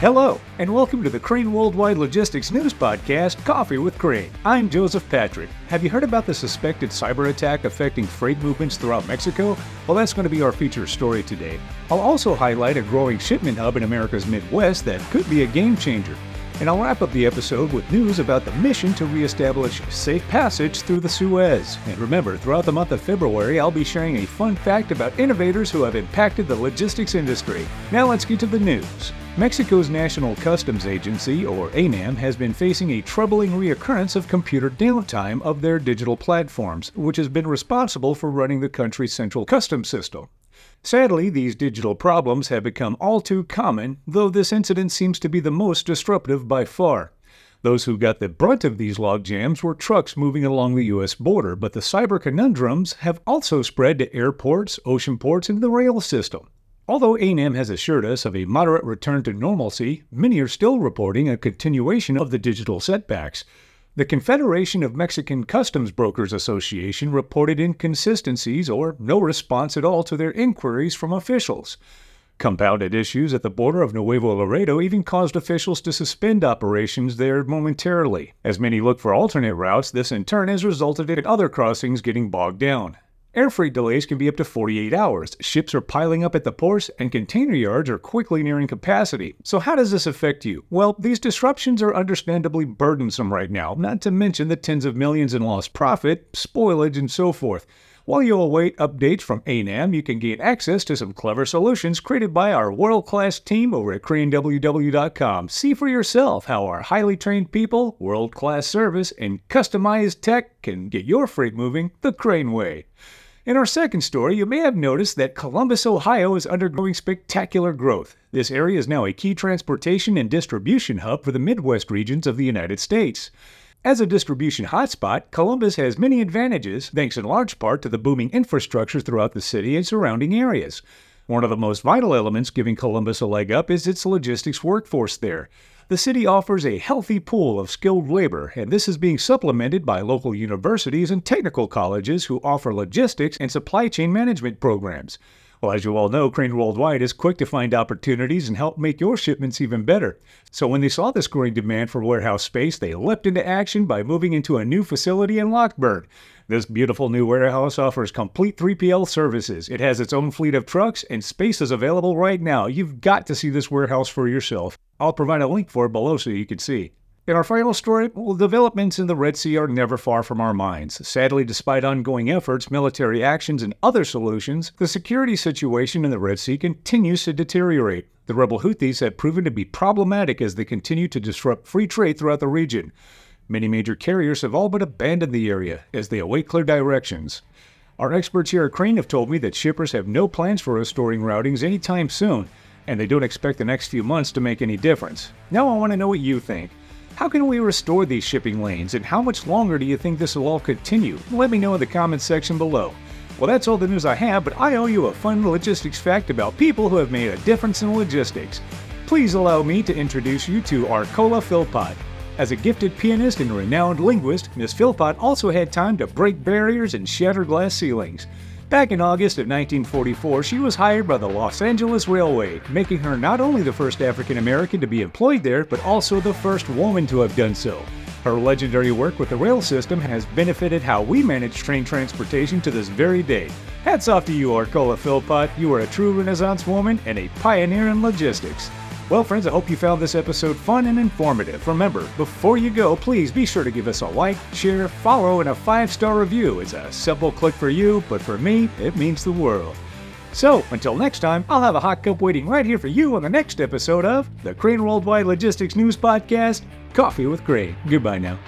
Hello, and welcome to the Crane Worldwide Logistics News Podcast, Coffee with Crane. I'm Joseph Patrick. Have you heard about the suspected cyber attack affecting freight movements throughout Mexico? Well, that's going to be our feature story today. I'll also highlight a growing shipment hub in America's Midwest that could be a game changer. And I'll wrap up the episode with news about the mission to reestablish safe passage through the Suez. And remember, throughout the month of February, I'll be sharing a fun fact about innovators who have impacted the logistics industry. Now let's get to the news. Mexico's National Customs Agency, or ANAM, has been facing a troubling reoccurrence of computer downtime of their digital platforms, which has been responsible for running the country's central customs system. Sadly, these digital problems have become all too common, though this incident seems to be the most disruptive by far. Those who got the brunt of these log jams were trucks moving along the U.S. border, but the cyber conundrums have also spread to airports, ocean ports, and the rail system. Although ANAM has assured us of a moderate return to normalcy, many are still reporting a continuation of the digital setbacks. The Confederation of Mexican Customs Brokers Association reported inconsistencies or no response at all to their inquiries from officials. Compounded issues at the border of Nuevo Laredo even caused officials to suspend operations there momentarily. As many look for alternate routes, this in turn has resulted in other crossings getting bogged down. Air freight delays can be up to 48 hours. Ships are piling up at the ports, and container yards are quickly nearing capacity. So, how does this affect you? Well, these disruptions are understandably burdensome right now, not to mention the tens of millions in lost profit, spoilage, and so forth. While you await updates from ANAM, you can gain access to some clever solutions created by our world class team over at CraneWW.com. See for yourself how our highly trained people, world class service, and customized tech can get your freight moving the Crane way. In our second story, you may have noticed that Columbus, Ohio is undergoing spectacular growth. This area is now a key transportation and distribution hub for the Midwest regions of the United States. As a distribution hotspot, Columbus has many advantages, thanks in large part to the booming infrastructure throughout the city and surrounding areas. One of the most vital elements giving Columbus a leg up is its logistics workforce there. The city offers a healthy pool of skilled labor, and this is being supplemented by local universities and technical colleges who offer logistics and supply chain management programs. Well, as you all know, Crane Worldwide is quick to find opportunities and help make your shipments even better. So when they saw this growing demand for warehouse space, they leapt into action by moving into a new facility in Lockbourne. This beautiful new warehouse offers complete 3PL services. It has its own fleet of trucks, and space is available right now. You've got to see this warehouse for yourself. I'll provide a link for it below so you can see. In our final story, well, developments in the Red Sea are never far from our minds. Sadly, despite ongoing efforts, military actions, and other solutions, the security situation in the Red Sea continues to deteriorate. The rebel Houthis have proven to be problematic as they continue to disrupt free trade throughout the region. Many major carriers have all but abandoned the area as they await clear directions. Our experts here at Crane have told me that shippers have no plans for restoring routings anytime soon, and they don't expect the next few months to make any difference. Now I want to know what you think. How can we restore these shipping lanes, and how much longer do you think this will all continue? Let me know in the comments section below. Well, that's all the news I have, but I owe you a fun logistics fact about people who have made a difference in logistics. Please allow me to introduce you to Arcola Philpott. As a gifted pianist and renowned linguist, Miss Philpott also had time to break barriers and shatter glass ceilings. Back in August of 1944, she was hired by the Los Angeles Railway, making her not only the first African American to be employed there, but also the first woman to have done so. Her legendary work with the rail system has benefited how we manage train transportation to this very day. Hats off to you, Arcola Philpott. You are a true Renaissance woman and a pioneer in logistics. Well, friends, I hope you found this episode fun and informative. Remember, before you go, please be sure to give us a like, share, follow, and a five star review. It's a simple click for you, but for me, it means the world. So, until next time, I'll have a hot cup waiting right here for you on the next episode of the Crane Worldwide Logistics News Podcast Coffee with Crane. Goodbye now.